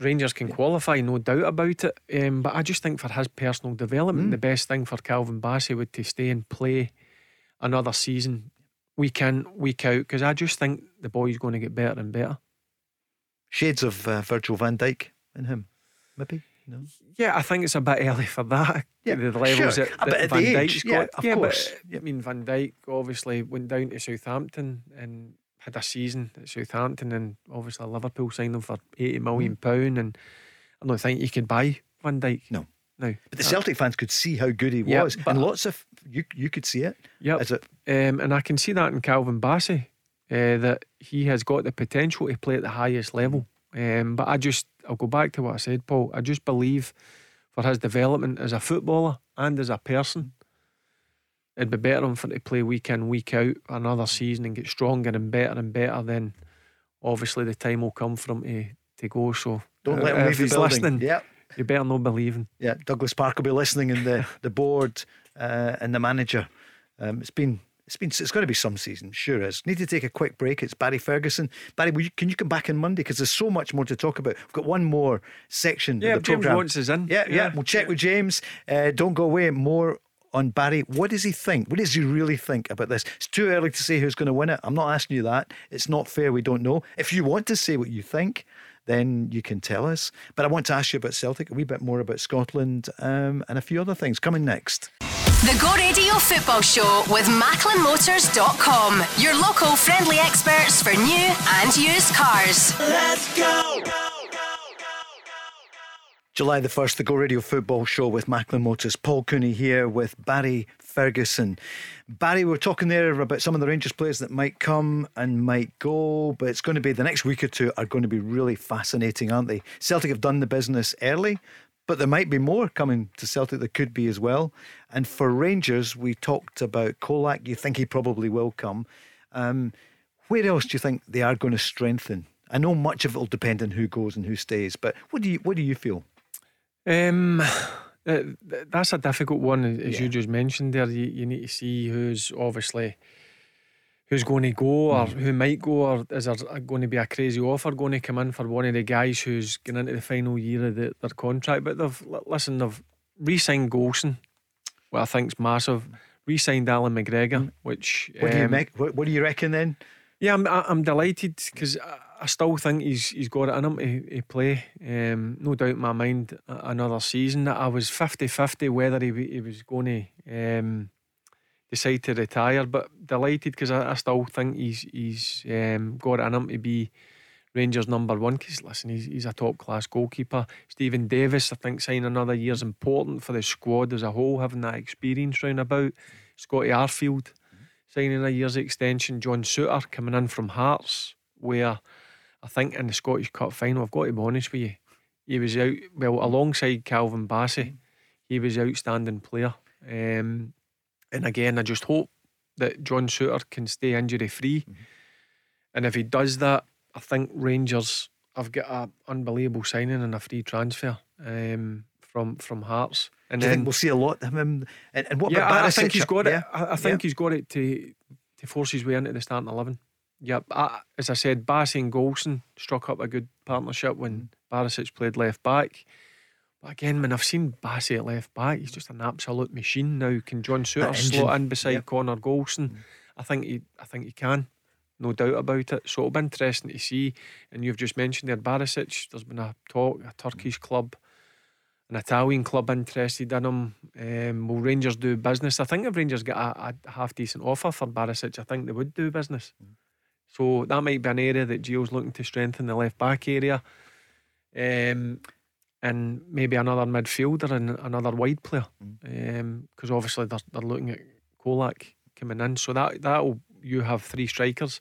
Rangers can qualify, no doubt about it. Um, but I just think for his personal development, Mm. the best thing for Calvin Bassey would to stay and play another season, week in, week out. Because I just think the boy's going to get better and better. Shades of uh, Virgil van Dijk in him, maybe? No. Yeah, I think it's a bit early for that. Yeah, the levels sure. that, that Van age, got. yeah, of yeah, course. but I mean, Van Dijk obviously went down to Southampton and had a season at Southampton, and obviously Liverpool signed him for eighty million pound, and I don't think you could buy Van Dijk. No. no. But the Celtic fans could see how good he Yeah, was. and lots of, you, you could see it. Yep. As it, Um, and I can see that in Calvin Bassey, uh, that he has got the potential to play at the highest level. Um, but I just, I'll go back to what I said, Paul. I just believe for his development as a footballer and as a person, it'd be better for him to play week in, week out another season and get stronger and better and better. Then obviously the time will come for him to, to go. So don't uh, let him if leave the he's building. listening, Yeah. you better not believe him. Yeah, Douglas Park will be listening, and the the board uh, and the manager. Um, it's been it's been it's going to be some season, sure is. Need to take a quick break. It's Barry Ferguson. Barry, will you, can you come back on Monday because there's so much more to talk about. We've got one more section. Yeah, of the James program. wants us in. Yeah, yeah, We'll check with James. Uh, don't go away. More on Barry. What does he think? What does he really think about this? It's too early to say who's going to win it. I'm not asking you that. It's not fair. We don't know. If you want to say what you think, then you can tell us. But I want to ask you about Celtic, a wee bit more about Scotland, um, and a few other things coming next. The Go Radio Football Show with MacklinMotors.com. Your local friendly experts for new and used cars. Let's go! July the 1st, the Go Radio Football Show with Macklin Motors. Paul Cooney here with Barry Ferguson. Barry, we are talking there about some of the Rangers players that might come and might go, but it's going to be the next week or two are going to be really fascinating, aren't they? Celtic have done the business early, but there might be more coming to Celtic that could be as well. And for Rangers, we talked about Colak. You think he probably will come. Um, where else do you think they are going to strengthen? I know much of it will depend on who goes and who stays, but what do you what do you feel? Um, that's a difficult one, as yeah. you just mentioned there. You, you need to see who's obviously who's going to go or mm. who might go, or is there going to be a crazy offer going to come in for one of the guys who's getting into the final year of the, their contract? But they've listen, they've re-signed Goldson, what I think's massive. Re-signed Allan McGregor, mm. which what do you um, make? What, what do you reckon then? Yeah, I'm I'm delighted because. I still think he's he's got it in him to, to play. Um, no doubt in my mind another season. I was 50-50 whether he, he was going to um, decide to retire, but delighted because I, I, still think he's he's um, got it in him to be Rangers number one. Because listen, he's, he's a top class goalkeeper. Stephen Davis, I think, signing another year is important for the squad as a whole, having that experience round about. Scotty Arfield signing a year's extension. John Souttar coming in from Hearts, where I think in the Scottish Cup final, I've got to be honest with you, he was out, well, alongside Calvin Bassey, he was outstanding player. Um, and again, I just hope that John Souttar can stay injury free. Mm-hmm. And if he does that, I think Rangers have got an unbelievable signing and a free transfer um, from from Hearts. And Do you then, think we'll see a lot of him? And, and what yeah, about I, I think he's got yeah. it. I, I think yeah. he's got it to to force his way into the starting eleven. Yep. I, as I said, Bassey and Goldson struck up a good partnership when Barisic played left back. But again, when I've seen Bassey at left back, he's just an absolute machine now. Can John Souttar slot in beside yep. Connor Goldson? Mm. I think he I think he can. No doubt about it. So it'll be interesting to see. And you've just mentioned there Barisic. There's been a talk, a Turkish club, an Italian club interested in him. Um, will Rangers do business? I think if Rangers get a, a half decent offer for Barisic, I think they would do business. Mm. So that might be an area that Gio's looking to strengthen the left back area. Um, and maybe another midfielder and another wide player. Because mm. um, obviously they're, they're looking at Colak coming in. So that that'll you have three strikers.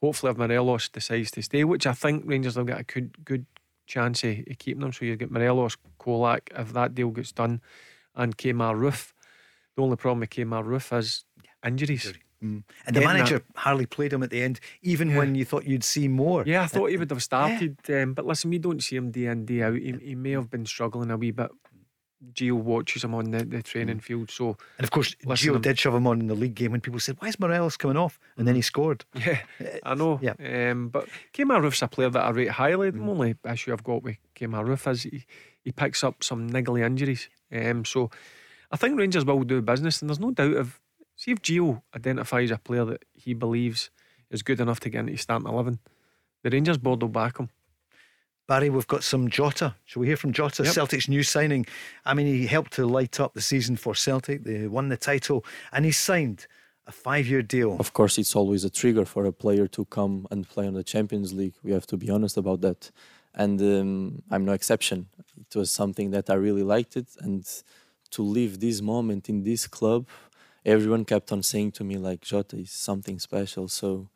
Hopefully if Morelos decides to stay, which I think Rangers have got a good good chance of, of keeping them. So you get Morelos, Colak, if that deal gets done, and Kemar Roofe. The only problem with Kemar Roofe is injuries. Mm. And the manager that. hardly played him at the end, even yeah. when you thought you'd see more. Yeah, I thought he would have started. Yeah. Um, but listen, we don't see him day in, day out. He, he may have been struggling a wee bit. Gio watches him on the, the training mm. field. So, and of course, Gio did shove him on in the league game when people said, "Why is Morelos coming off?" And then he mm. scored. Yeah, I know. Yeah, um, but Kemar Roofe's a player that I rate highly. The mm. only issue I've got with Kemar Roofe is he, he picks up some niggly injuries. Um, so I think Rangers will do business, and there's no doubt of See if Gio identifies a player that he believes is good enough to get into starting 11, the Rangers board will back him. Barry, we've got some Jota. Shall we hear from Jota, yep. Celtic's new signing? I mean, he helped to light up the season for Celtic. They won the title and he signed a five year deal. Of course, it's always a trigger for a player to come and play on the Champions League. We have to be honest about that. And um, I'm no exception. It was something that I really liked it. And to live this moment in this club, everyone kept on saying to me like Jota is something special, so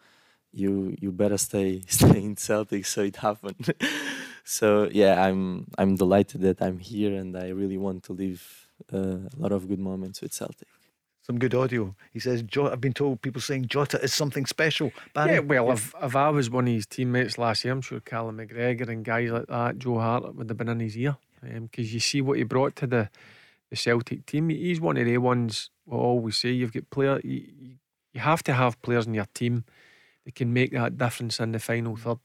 you you better stay stay in Celtic. So it happened. so yeah, I'm I'm delighted that I'm here, and I really want to live uh, a lot of good moments with Celtic. Some good audio. He says, jota I've been told people saying Jota is something special. Barry? Yeah, well, if, if I was one of his teammates last year, I'm sure Callum McGregor and guys like that, Joe Hart would have been in his ear. Because um, you see what he brought to the, the Celtic team. He's one of the ones we always say you've got player. You, you have to have players in your team that can make that difference in the final third,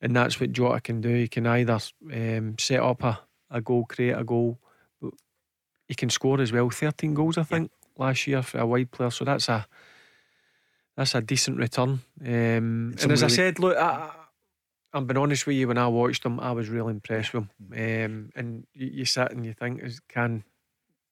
and that's what Jota can do. He can either um, set up a, a goal, create a goal, but he can score as well. Thirteen goals, I think, yeah. last year for a wide player. So that's a that's a decent return. Um, and as really... I said, look, I, I'm being honest with you. When I watched him, I was really impressed with him. Um, and you, you sit and you think, can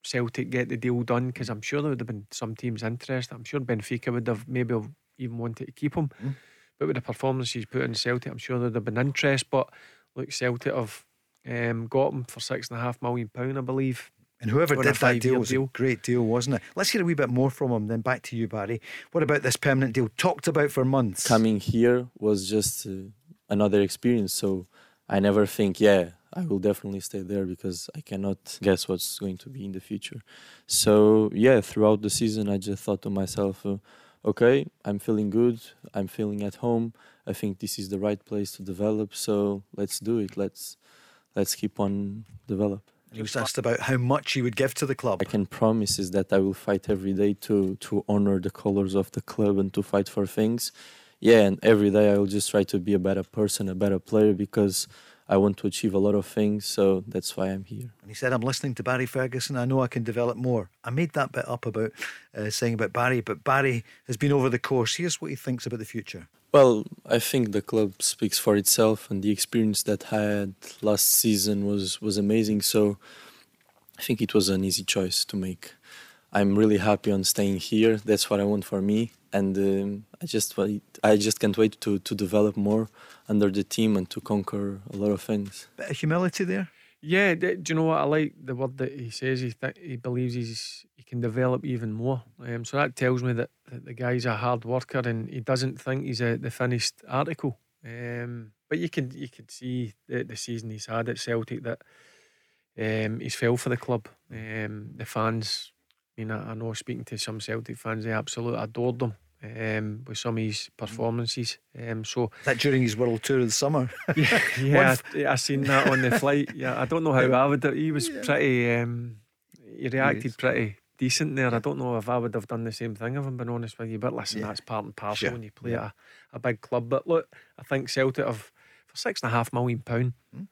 Celtic get the deal done? Because I'm sure there would have been some teams interested. I'm sure Benfica would have maybe even wanted to keep him. Mm. But with the performance he's put in Celtic, I'm sure there'd have been interest. But look, Celtic have um, got him for six and a half million pound, I believe. And whoever did that deal was deal. a great deal, wasn't it? Let's hear a wee bit more from him. Then back to you, Barry. What about this permanent deal? Talked about for months. Coming here was just uh, another experience. So I never think, yeah, I will definitely stay there because I cannot guess what's going to be in the future. So yeah, throughout the season, I just thought to myself, uh, okay, I'm feeling good. I'm feeling at home. I think this is the right place to develop. So let's do it. Let's let's keep on develop. He was asked about how much he would give to the club. I can promise is that I will fight every day to to honor the colors of the club and to fight for things. Yeah, and every day I will just try to be a better person, a better player because I want to achieve a lot of things, so that's why I'm here. And he said, I'm listening to Barry Ferguson. I know I can develop more. I made that bit up about uh, saying about Barry, but Barry has been over the course. Here's what he thinks about the future. Well, I think the club speaks for itself, and the experience that I had last season was was amazing. So I think it was an easy choice to make. I'm really happy on staying here. That's what I want for me, and um, I just wait, I just can't wait to to develop more under the team and to conquer a lot of things. Bit of humility there. Yeah, do you know what I like the word that he says? He th- he believes he's he can develop even more. Um, so that tells me that, that the guy's a hard worker and he doesn't think he's a, the finished article. Um, but you can you can see the, the season he's had at Celtic that um, he's fell for the club. Um, the fans, I mean, I, I know speaking to some Celtic fans, they absolutely adored him um, with some of his performances. Um, so that during his world tour of the summer. yeah, yeah I, I, seen that on the flight. Yeah, I don't know how I would. He was yeah. pretty. Um, he reacted pretty decent there. I don't know if I would have done the same thing if I'm being honest with you. But listen, yeah. that's part and parcel sure. when you play yeah. at a, a, big club. But look, I think Celtic have for six and a half million pound. Hmm?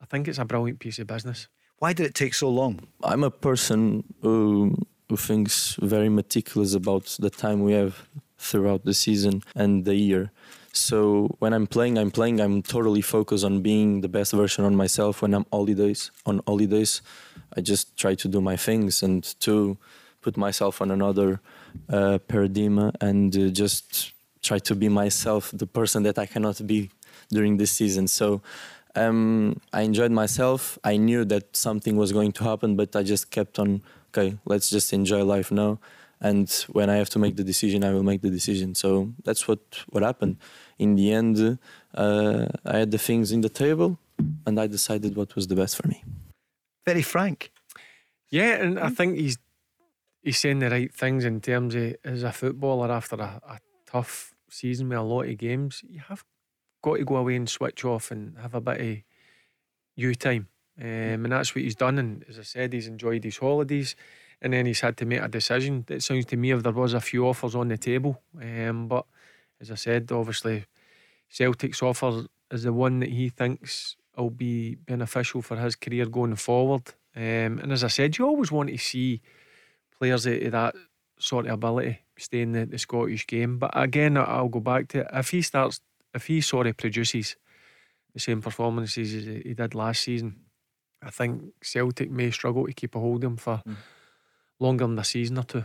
I think it's a brilliant piece of business. Why did it take so long? I'm a person who who thinks very meticulous about the time we have throughout the season and the year. So when I'm playing, I'm playing. I'm totally focused on being the best version on myself. When I'm holidays, on holidays, I just try to do my things and to put myself on another uh, paradigm and uh, just try to be myself, the person that I cannot be during this season. So um, I enjoyed myself. I knew that something was going to happen, but I just kept on okay, let's just enjoy life now. And when I have to make the decision, I will make the decision. So that's what what happened. In the end, uh, I had the things in the table, and I decided what was the best for me. Very frank. Yeah, and I think he's he's saying the right things in terms of as a footballer after a, a tough season with a lot of games, you have got to go away and switch off and have a bit of you time. Um, and that's what he's done. And as I said, he's enjoyed his holidays. And then he's had to make a decision. It sounds to me if there was a few offers on the table. Um, but as I said, obviously, Celtic's offer is the one that he thinks will be beneficial for his career going forward. Um, and as I said, you always want to see players of that sort of ability stay in the, the Scottish game. But again, I'll go back to it. if he starts, if he sort of produces the same performances as he did last season, I think Celtic may struggle to keep a hold of him for mm. longer than a season or two.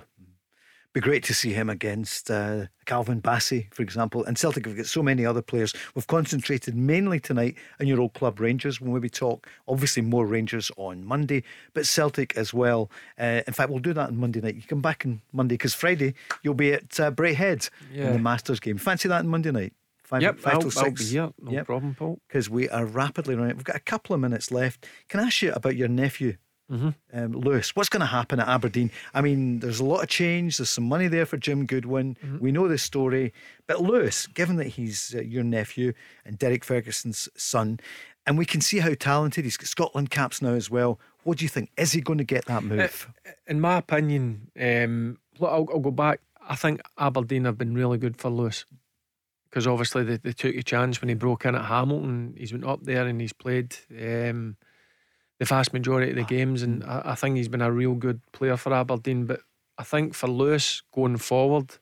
Be great to see him against uh, Calvin Bassey, for example. And Celtic have got so many other players. We've concentrated mainly tonight on your old club Rangers. When we talk, obviously more Rangers on Monday, but Celtic as well. Uh, in fact, we'll do that on Monday night. You come back on Monday because Friday you'll be at uh, Braehead yeah. in the Masters game. Fancy that on Monday night? Five, yep, five I'll, till six. I'll be here. No yep. problem, Paul. Because we are rapidly running. We've got a couple of minutes left. Can I ask you about your nephew, mm-hmm. um, Lewis? What's going to happen at Aberdeen? I mean, there's a lot of change. There's some money there for Jim Goodwin. Mm-hmm. We know the story. But Lewis, given that he's uh, your nephew and Derek Ferguson's son, and we can see how talented he's got Scotland caps now as well. What do you think? Is he going to get that uh, move? In my opinion, um, look, I'll, I'll go back. I think Aberdeen have been really good for Lewis because obviously they, they took a chance when he broke in at Hamilton. He's went up there and he's played um, the vast majority of the games, and I, I, think he's been a real good player for Aberdeen. But I think for Lewis going forward,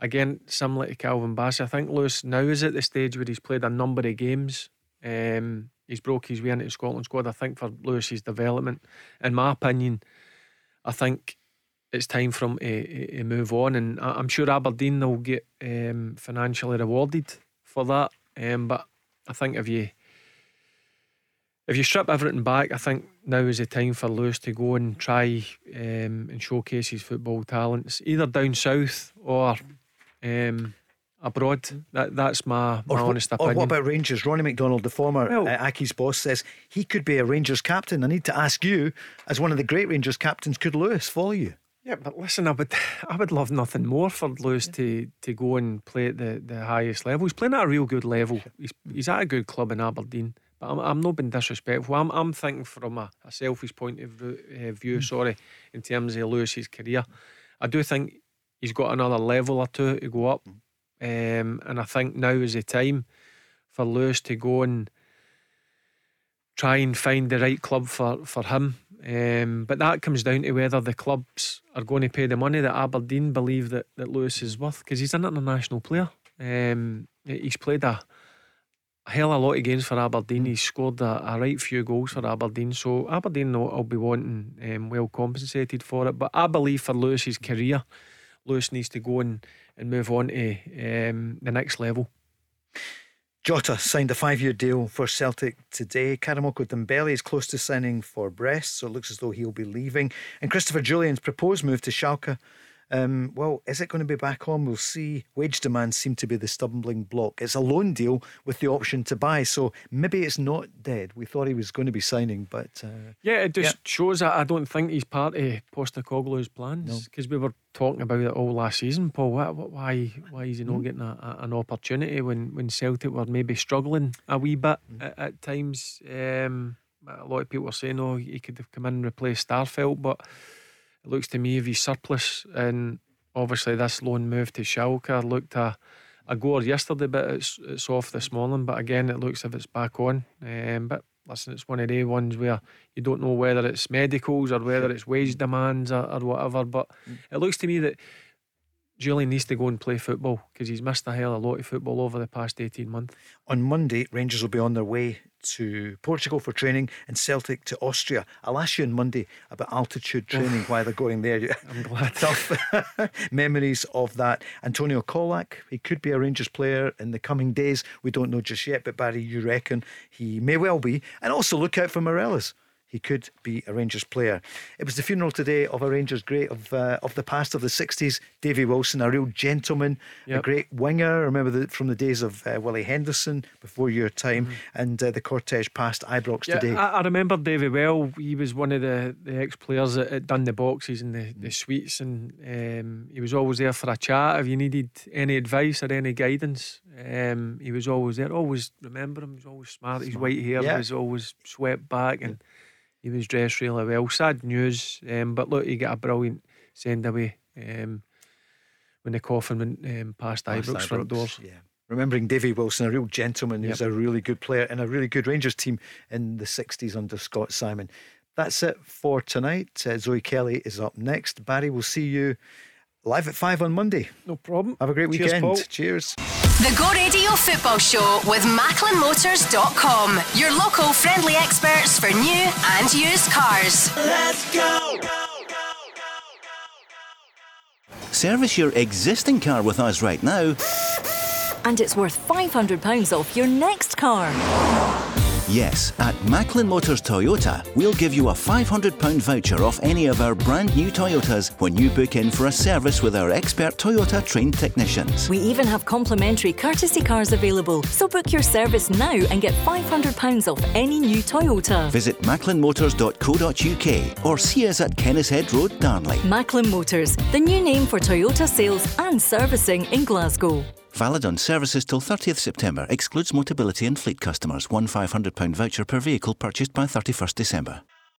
again, similar to Calvin Bass, I think Lewis now is at the stage where he's played a number of games. Um, he's broke his way into the Scotland squad. I think for Lewis's development, in my opinion, I think it's time for him to, to move on. And I'm sure Aberdeen will get um, financially rewarded for that. Um, but I think if you if you strip everything back, I think now is the time for Lewis to go and try um, and showcase his football talents, either down south or um, abroad. That that's my, my or, honest opinion. Or what about Rangers? Ronnie McDonald, the former well, uh, Accies boss, says he could be a Rangers captain. I need to ask you, as one of the great Rangers captains, could Lewis follow you? Yeah, but listen, I would, I would love nothing more for Lewis to, to go and play at the, the highest level. He's playing at a real good level. He's, he's at a good club in Aberdeen. But I'm, I'm not being disrespectful. I'm, I'm thinking from a, a selfish point of view, mm. sorry, in terms of Lewis's career. I do think he's got another level or two to go up. Mm. Um, and I think now is the time for Lewis to go and try and find the right club for, for him. Um, but that comes down to whether the clubs are going to pay the money that Aberdeen believe that, that Lewis is worth because he's an international player. Um, he's played a, a hell of a lot of games for Aberdeen. He's scored a, a right few goals for Aberdeen. So Aberdeen will, will be wanting um, well compensated for it. But I believe for Lewis's career, Lewis needs to go and, and move on to um, the next level. Jota signed a five year deal for Celtic today. Karamoko Dembele is close to signing for Brest, so it looks as though he'll be leaving. And Christopher Jullien's proposed move to Schalke um, well, is it going to be back on? We'll see. Wage demands seem to be the stumbling block. It's a loan deal with the option to buy, so maybe it's not dead. We thought he was going to be signing, but uh, yeah, it just yeah. shows that I don't think he's part of Postecoglou's plans because no. we were talking about it all last season. Paul, why why is he not mm. getting a, a, an opportunity when when Celtic were maybe struggling a wee bit mm. at, at, times? Um, a lot of people were saying, "Oh, he could have come in and replaced Starfelt," but it looks to me if he's surplus and obviously this loan move to Schalke looked a a goer yesterday, but it's it's off this morning. But again, it looks if it's back on. Um, but listen, it's one of the ones where you don't know whether it's medicals or whether it's wage demands or, or whatever. But it looks to me that Jullien needs to go and play football because he's missed a hell of a lot of football over the past 18 months. On Monday, Rangers will be on their way to Portugal for training and Celtic to Austria. I'll ask you on Monday about altitude training, why they're going there. I'm glad. Tough memories of that. Antonio Colak, he could be a Rangers player in the coming days. We don't know just yet, but Barry, you reckon he may well be. And also look out for Morelos he could be a Rangers player. It was the funeral today of a Rangers great of uh, of the past of the 60s, Davy Wilson, a real gentleman, yep. a great winger. I remember the, from the days of uh, Willie Henderson before your time, mm-hmm. and uh, the cortege past Ibrox yeah, today. I, I, remember Davy well. He was one of the, the ex players that had done the boxes and the, the suites, and um, he was always there for a chat if you needed any advice or any guidance. Um, he was always there. Always remember him. He was always smart. His white hair yeah. was always swept back and. Yeah he was dressed really well. Sad news, um, but look, he got a brilliant send away um, when the coffin went um, past, past Ibrox, front doors. Yeah. Remembering Davy Wilson, a real gentleman yep. who's a really good player and a really good Rangers team in the 60s under Scot Symon. That's it for tonight. Uh, Zoe Kelly is up next. Barry, we'll see you live at 5 on Monday. No problem. Have a great Cheers, weekend. Paul. Cheers. The Go Radio Football Show with MacklinMotors.com. Your local friendly experts for new and used cars. Let's go! Service your existing car with us right now. And it's worth £500 off your next car. Yes, at Macklin Motors Toyota, we'll give you a £500 voucher off any of our brand new Toyotas when you book in for a service with our expert Toyota trained technicians. We even have complimentary courtesy cars available, so book your service now and get £500 off any new Toyota. Visit macklinmotors.co.uk or see us at Kennishead Road, Darnley. Macklin Motors, the new name for Toyota sales and servicing in Glasgow. Valid on services till 30th September. Excludes Motability and fleet customers. One £500 voucher per vehicle purchased by 31st December.